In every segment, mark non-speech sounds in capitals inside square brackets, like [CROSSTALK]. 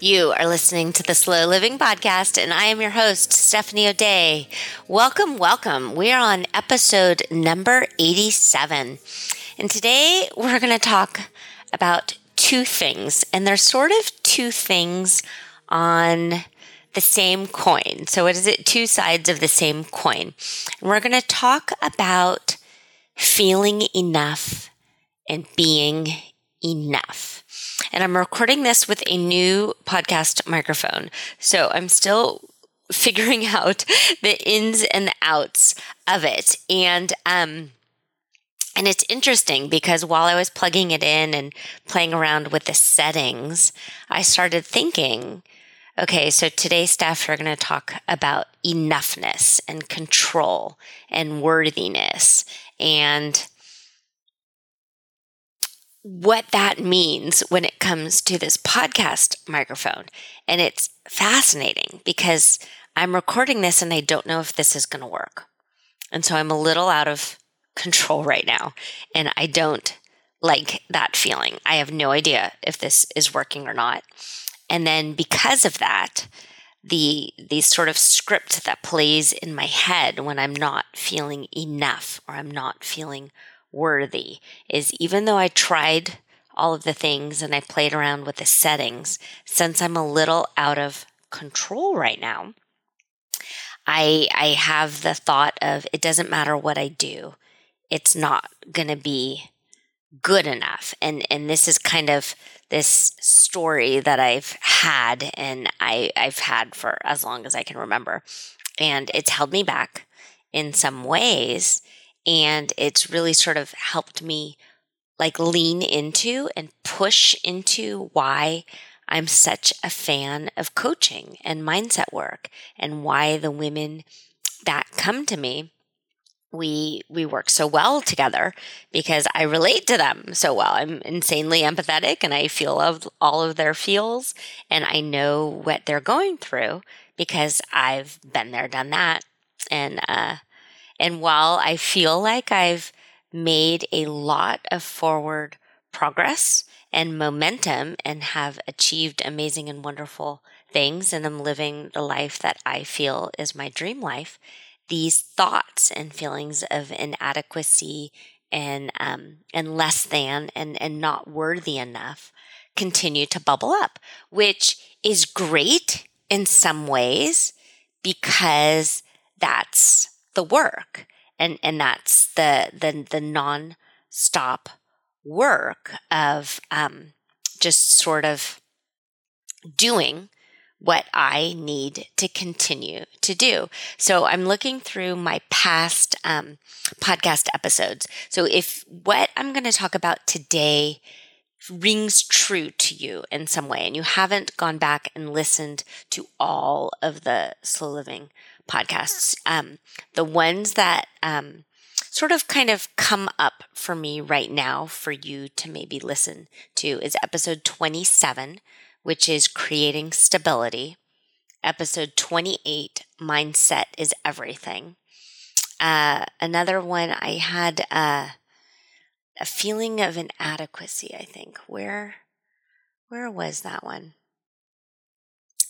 You are listening to the Slow Living Podcast, and I am your host, Stephanie O'Dea. Welcome, welcome. We are on episode number 87. And today we're going to talk about two things, and they're sort of two things on the same coin. So, what is it? Two sides of the same coin. We're going to talk about feeling enough and being enough. And I'm recording this with a new podcast microphone. So I'm still [LAUGHS] figuring out the ins and the outs of it. And, um, and it's interesting because while I was plugging it in and playing around with the settings, I started thinking, okay, so today, Steph, we're going to talk about enoughness and control and worthiness and what that means when it comes to this podcast microphone. And it's fascinating because I'm recording this and I don't know if this is going to work. And so I'm a little out of control right now. And I don't like that feeling. I have no idea if this is working or not. And then because of that, the the sort of script that plays in my head when I'm not feeling enough or I'm not feeling worthy is even though I tried all of the things and I played around with the settings, since I'm a little out of control right now, I I have the thought of it doesn't matter what I do, it's not going to be good enough. And and this is kind of this story that I've had and I I've had for as long as I can remember. And it's held me back in some ways and it's really sort of helped me like lean into and push into why I'm such a fan of coaching and mindset work and why the women that come to me we we work so well together because I relate to them so well. I'm insanely empathetic and I feel of all of their feels and I know what they're going through because I've been there, done that. And uh and while I feel like I've made a lot of forward progress and momentum and have achieved amazing and wonderful things, and I'm living the life that I feel is my dream life, these thoughts and feelings of inadequacy and um, and less than and and not worthy enough continue to bubble up, which is great in some ways because that's the work and and that's the the the non-stop work of um, just sort of doing what I need to continue to do. So I'm looking through my past um, podcast episodes. So if what I'm going to talk about today rings true to you in some way and you haven't gone back and listened to all of the slow living podcasts. Um, the ones that um, sort of kind of come up for me right now for you to maybe listen to is episode 27, which is creating stability. Episode 28, mindset is everything. Uh, another one I had uh, a feeling of inadequacy. I think where where was that one?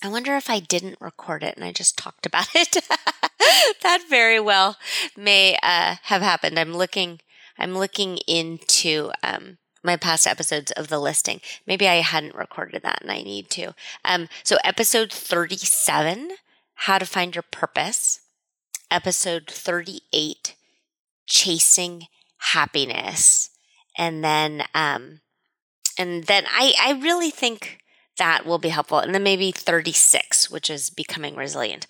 I wonder if I didn't record it and I just talked about [LAUGHS] it. [LAUGHS] that very well may uh, have happened. I'm looking. I'm looking into um, my past episodes of the listing. Maybe I hadn't recorded that and I need to. Um, so, episode 37, How to Find Your Purpose. Episode 38, Chasing Happiness. And then, um, and then I, I really think that will be helpful. And then maybe 36, which is becoming resilient.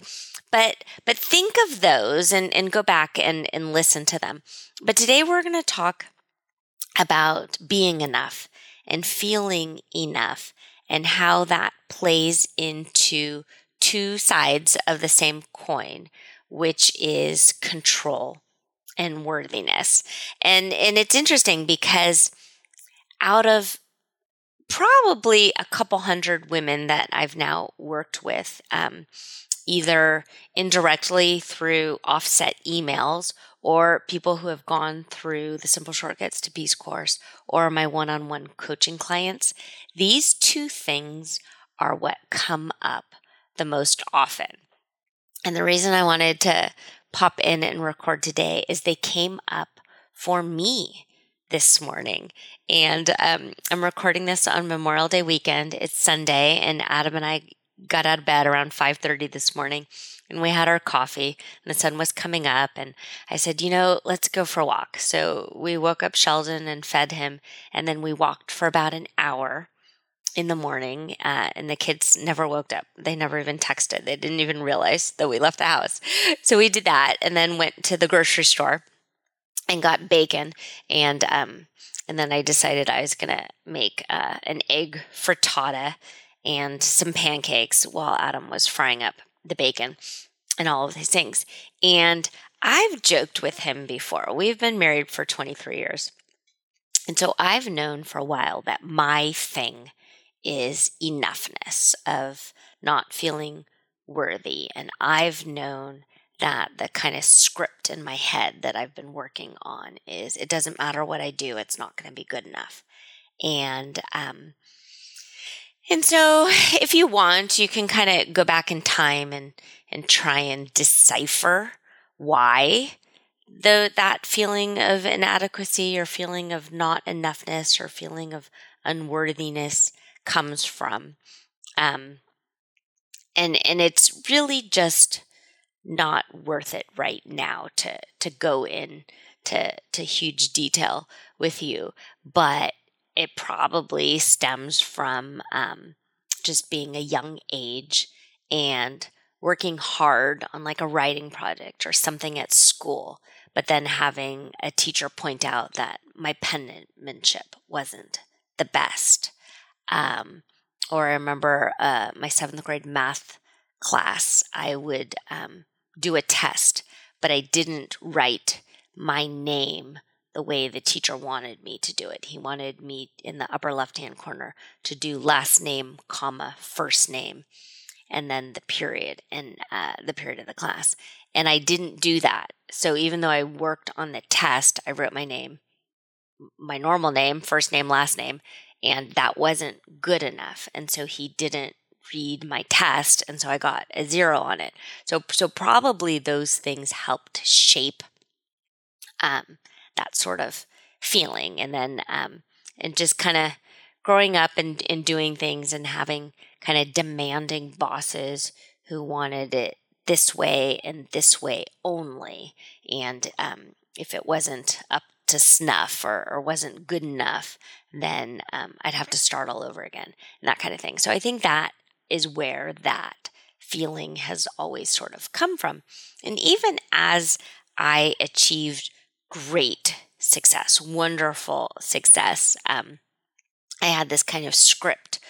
But but think of those and, and go back and, and listen to them. But today we're gonna talk about being enough and feeling enough and how that plays into two sides of the same coin, which is control and worthiness. And and it's interesting because out of probably a couple hundred women that I've now worked with, um, either indirectly through offset emails or people who have gone through the Simple Shortcuts to Peace course or my one on one coaching clients, these two things are what come up the most often. And the reason I wanted to pop in and record today is they came up for me this morning. And um, I'm recording this on Memorial Day weekend. It's Sunday, and Adam and I got out of bed around 5:30 this morning and we had our coffee and the sun was coming up and I said, "You know, let's go for a walk." So we woke up Sheldon and fed him and then we walked for about an hour in the morning uh, and the kids never woke up. They never even texted. They didn't even realize that we left the house. So we did that and then went to the grocery store and got bacon and um and then I decided I was going to make uh, an egg frittata and some pancakes while Adam was frying up the bacon and all of these things. And I've joked with him before. We've been married for 23 years. And so I've known for a while that my thing is enoughness of not feeling worthy. And I've known that the kind of script in my head that I've been working on is it doesn't matter what I do, it's not going to be good enough. And um, and so, if you want, you can kind of go back in time and, and try and decipher why the that feeling of inadequacy or feeling of not enoughness or feeling of unworthiness comes from. Um, and and it's really just not worth it right now to to go in to to huge detail with you, but it probably stems from um, just being a young age and working hard on like a writing project or something at school, but then having a teacher point out that my penmanship wasn't the best. Um, or I remember uh, my seventh grade math class, I would um, do a test, but I didn't write my name the way the teacher wanted me to do it. He wanted me in the upper left hand corner to do last name, comma, first name, and then the period and uh, the period of the class. And I didn't do that. So even though I worked on the test, I wrote my name, my normal name, first name, last name, and that wasn't good enough. And so he didn't read my test and so I got a zero on it. So so probably those things helped shape um, that sort of feeling. And then, um, and just kind of growing up and, and doing things and having kind of demanding bosses who wanted it this way and this way only. And um, if it wasn't up to snuff or, or wasn't good enough, then um, I'd have to start all over again and that kind of thing. So I think that is where that feeling has always sort of come from. And even as I achieved great success, wonderful success. Um, I had this kind of script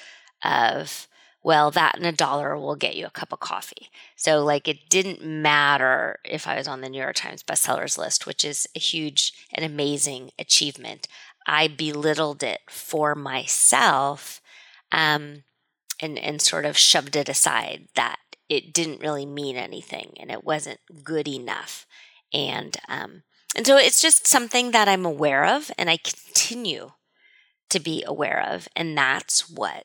of, well, that and a dollar will get you a cup of coffee. So, like, it didn't matter if I was on the New York Times bestsellers list, which is a huge and amazing achievement. I belittled it for myself um, and, and sort of shoved it aside that it didn't really mean anything and it wasn't good enough. And um, and so it's just something that I'm aware of and I continue to be aware of. And that's what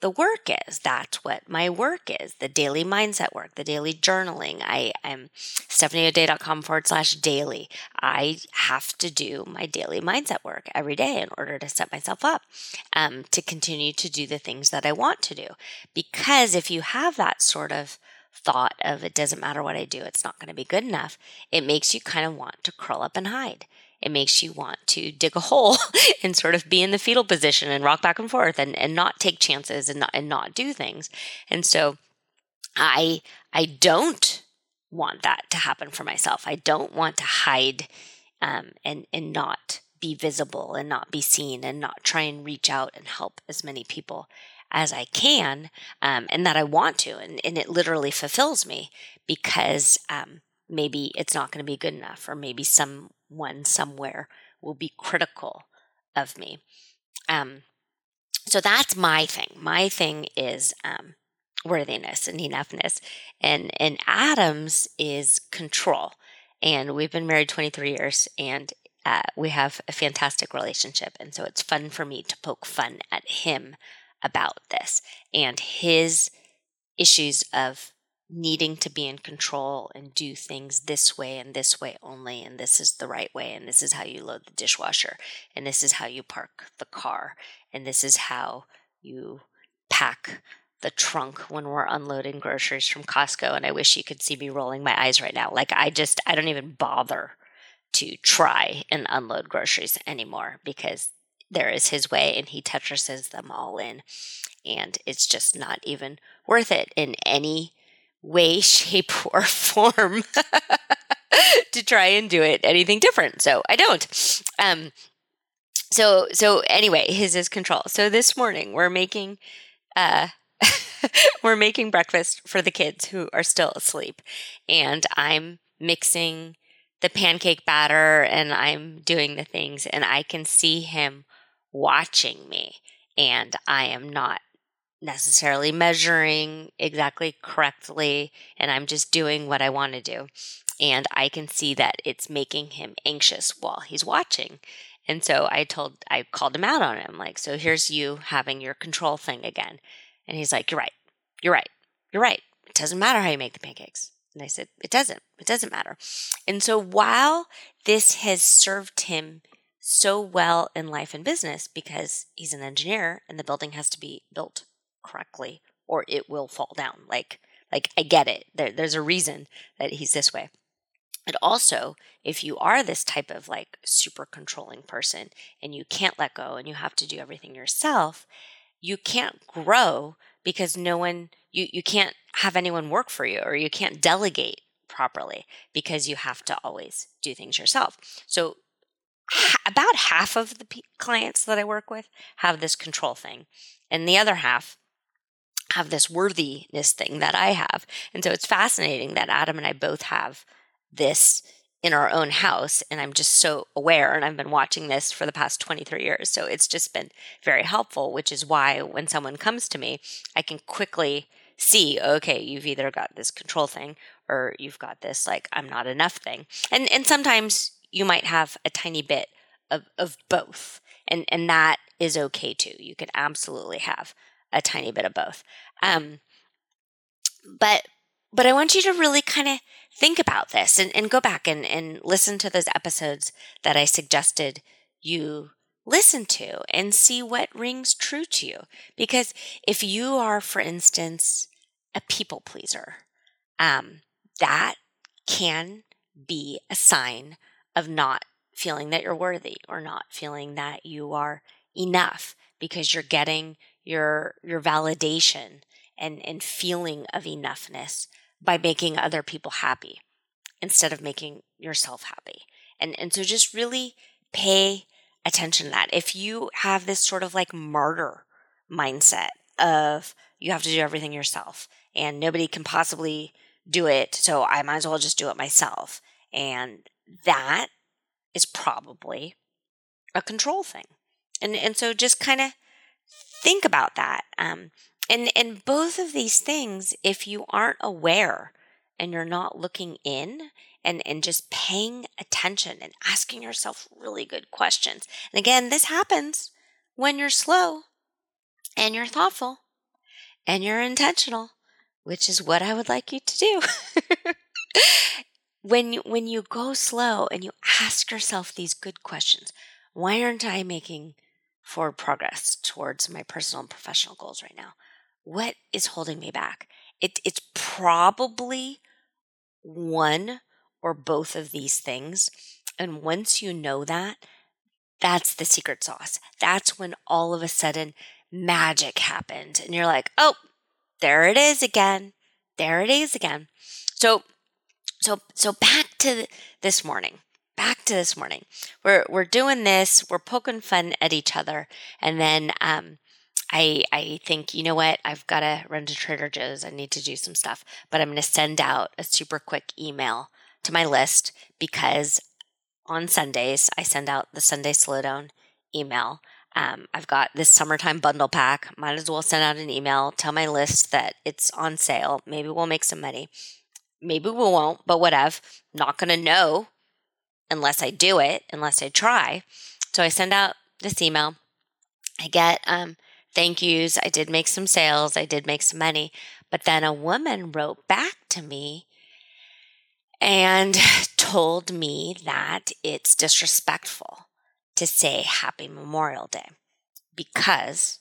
the work is. That's what my work is the daily mindset work, the daily journaling. I am stephanieodea.com forward slash daily. I have to do my daily mindset work every day in order to set myself up um, to continue to do the things that I want to do. Because if you have that sort of thought of it doesn't matter what I do, it's not going to be good enough, it makes you kind of want to curl up and hide. It makes you want to dig a hole [LAUGHS] and sort of be in the fetal position and rock back and forth and, and not take chances and not, and not do things. And so I I don't want that to happen for myself. I don't want to hide um, and and not be visible and not be seen and not try and reach out and help as many people as I can um, and that I want to. And, and, it literally fulfills me because um, maybe it's not going to be good enough, or maybe someone somewhere will be critical of me. Um, so that's my thing. My thing is um, worthiness and enoughness, and and Adam's is control. And we've been married 23 years, and uh, we have a fantastic relationship. And so it's fun for me to poke fun at him about this and his issues of needing to be in control and do things this way and this way only and this is the right way and this is how you load the dishwasher and this is how you park the car and this is how you pack the trunk when we're unloading groceries from Costco and I wish you could see me rolling my eyes right now. Like I just I don't even bother to try and unload groceries anymore because there is his way and he Tetrises them all in and it's just not even worth it in any way, shape, [LAUGHS] or form to try and do it anything different. So I don't. Um, so so anyway, his is control. So this morning we're making uh [LAUGHS] we're making breakfast for the kids who are still asleep, and I'm mixing the pancake batter and I'm doing the things, and I can see him watching me, and I am not necessarily measuring exactly correctly and I'm just doing what I want to do. And I can see that it's making him anxious while he's watching. And so I told, I called him out on him, like, so here's you having your control thing again. And he's like, you're right. You're right. You're right. It doesn't matter how you make the pancakes. And I said, it doesn't. It doesn't matter. And so while this has served him so well in life and business because he's an engineer and the building has to be built correctly or it will fall down. Like, like I get it. There, there's a reason that he's this way. And also, if you are this type of like super controlling person and you can't let go and you have to do everything yourself, you can't grow because no one you you can't have anyone work for you or you can't delegate properly because you have to always do things yourself. So about half of the p- clients that I work with have this control thing, and the other half have this worthiness thing that I have. And so it's fascinating that Adam and I both have this in our own house. And I'm just so aware, and I've been watching this for the past 23 years. So it's just been very helpful, which is why when someone comes to me, I can quickly see, okay, you've either got this control thing or you've got this like I'm not enough thing. And and sometimes you might have a tiny bit of, of both. And and that is okay too. You can absolutely have a tiny bit of both. Um, but but I want you to really kind of think about this and, and go back and, and listen to those episodes that I suggested you listen to and see what rings true to you. Because if you are, for instance, a people pleaser, um, that can be a sign of not feeling that you're worthy or not feeling that you are enough because you're getting your your validation and and feeling of enoughness by making other people happy instead of making yourself happy. And and so just really pay attention to that. If you have this sort of like martyr mindset of you have to do everything yourself and nobody can possibly do it, so I might as well just do it myself. And that is probably a control thing. And and so just kind of think about that. Um, and and both of these things, if you aren't aware and you're not looking in and and just paying attention and asking yourself really good questions. And again, this happens when you're slow and you're thoughtful and you're intentional, which is what I would like you to do. [LAUGHS] when you when you go slow and you ask yourself these good questions, why aren't I making forward progress towards my personal and professional goals right now? What is holding me back? It, it's probably one or both of these things. And once you know that, that's the secret sauce. That's when all of a sudden magic happened. And you're like, oh, there it is again. There it is again. So, so, so back to this morning back to this morning. We're we're doing this. We're poking fun at each other, and then um, I I think you know what I've got to run to Trader Joe's. I need to do some stuff, but I'm going to send out a super quick email to my list because on Sundays I send out the Sunday Slowdown email. Um, I've got this summertime bundle pack. Might as well send out an email, tell my list that it's on sale. Maybe we'll make some money. Maybe we won't, but whatever. Not going to know unless I do it, unless I try. So I send out this email. I get um, thank yous. I did make some sales. I did make some money. But then a woman wrote back to me and [LAUGHS] told me that it's disrespectful to say Happy Memorial Day because,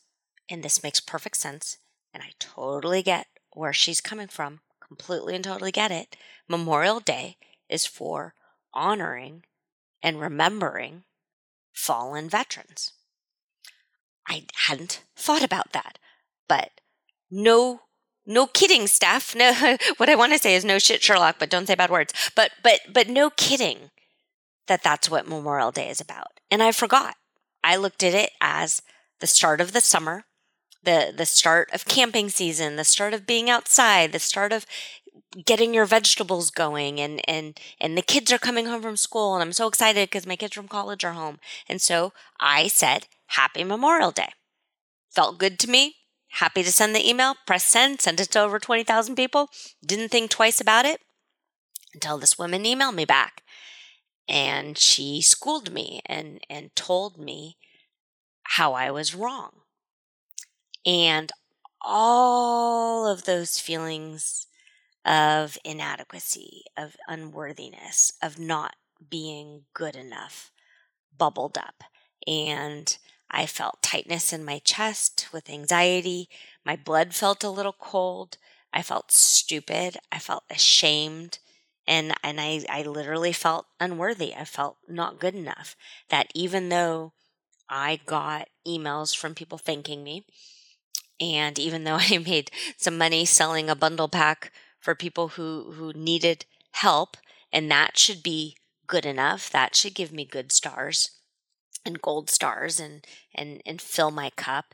and this makes perfect sense, and I totally get where she's coming from, completely and totally get it. Memorial Day is for honoring and remembering fallen veterans. I hadn't thought about that, but no no kidding Steph. [LAUGHS] No what i want to say is no shit sherlock but don't say bad words. But but but no kidding that that's what memorial day is about. And i forgot. I looked at it as the start of the summer the the start of camping season the start of being outside the start of getting your vegetables going and and and the kids are coming home from school and I'm so excited because my kids from college are home. And so I said, "Happy Memorial Day." Felt good to me. Happy to send the email, press send, sent it to over 20,000 people. Didn't think twice about it until this woman emailed me back. And she schooled me and and told me how I was wrong. And all of those feelings of inadequacy, of unworthiness, of not being good enough bubbled up. And I felt tightness in my chest with anxiety. My blood felt a little cold. I felt stupid. I felt ashamed. And, and I, I literally felt unworthy. I felt not good enough. That even though I got emails from people thanking me, and even though [LAUGHS] I made some money selling a bundle pack for people who, who needed help. And that should be good enough. That should give me good stars and gold stars and, and, and fill my cup.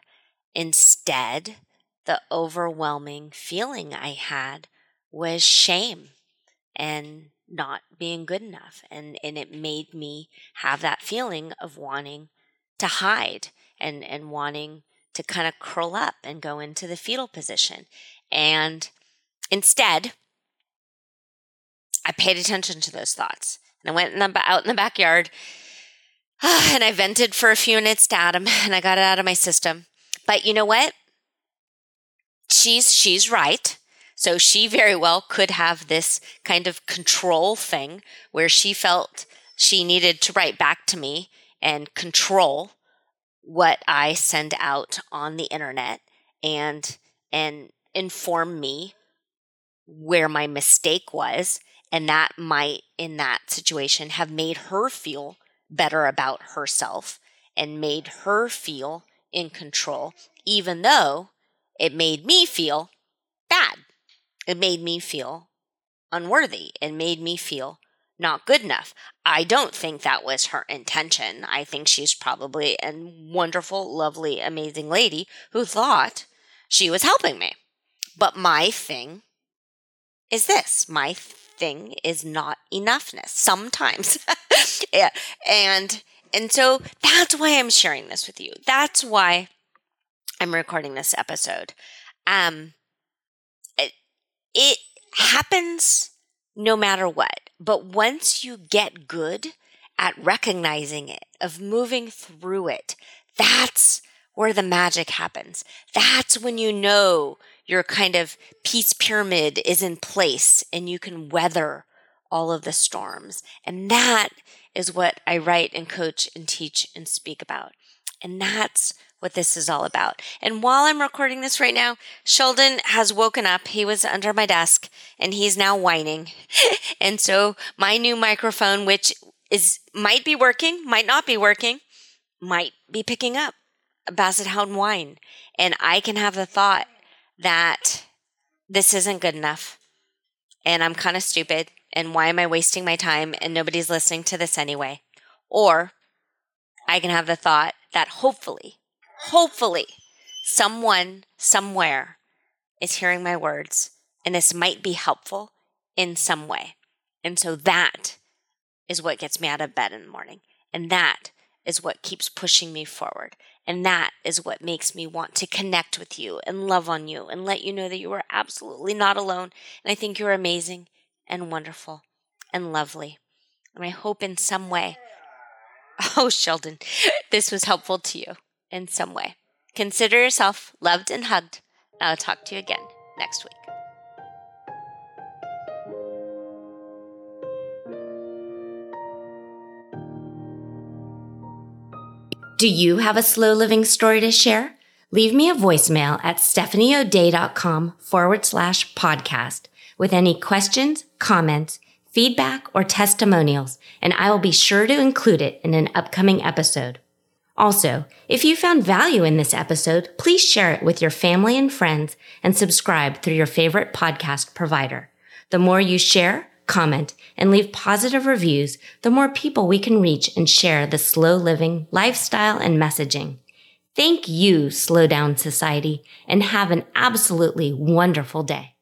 Instead, the overwhelming feeling I had was shame and not being good enough. And, and it made me have that feeling of wanting to hide and, and wanting to kind of curl up and go into the fetal position. And Instead, I paid attention to those thoughts. And I went in the, out in the backyard [SIGHS] and I vented for a few minutes to Adam and I got it out of my system. But you know what? She's she's right. So she very well could have this kind of control thing where she felt she needed to write back to me and control what I send out on the internet and and inform me where my mistake was. And that might, in that situation, have made her feel better about herself and made her feel in control, even though it made me feel bad. It made me feel unworthy. It made me feel not good enough. I don't think that was her intention. I think she's probably a wonderful, lovely, amazing lady who thought she was helping me. But my thing is this my thing is not enoughness sometimes. [LAUGHS] yeah. And and so that's why I'm sharing this with you. That's why I'm recording this episode. Um it, it happens no matter what. But once you get good at recognizing it, of moving through it, that's where the magic happens. That's when you know your kind of peace pyramid is in place and you can weather all of the storms. And that is what I write and coach and teach and speak about. And that's what this is all about. And while I'm recording this right now, Sheldon has woken up. He was under my desk and he's now whining. [LAUGHS] and so my new microphone, which is might be working, might not be working, might be picking up a Basset Hound whine. And I can have the thought that this isn't good enough and I'm kind of stupid and why am I wasting my time and nobody's listening to this anyway? Or I can have the thought that hopefully, hopefully, someone somewhere is hearing my words and this might be helpful in some way. And so that is what gets me out of bed in the morning. And that is what keeps pushing me forward. And that is what makes me want to connect with you and love on you and let you know that you are absolutely not alone. And I think you're amazing and wonderful and lovely. And I hope in some way, [LAUGHS] oh, Sheldon, this was helpful to you in some way. Consider yourself loved and hugged. I'll talk to you again next week. Do you have a slow living story to share? Leave me a voicemail at stephanieodea.com forward slash podcast with any questions, comments, feedback, or testimonials, and I will be sure to include it in an upcoming episode. Also, if you found value in this episode, please share it with your family and friends and subscribe through your favorite podcast provider. The more you share, comment, and leave positive reviews, the more people we can reach and share the slow living lifestyle and messaging. Thank you, Slow Down Society, and have an absolutely wonderful day.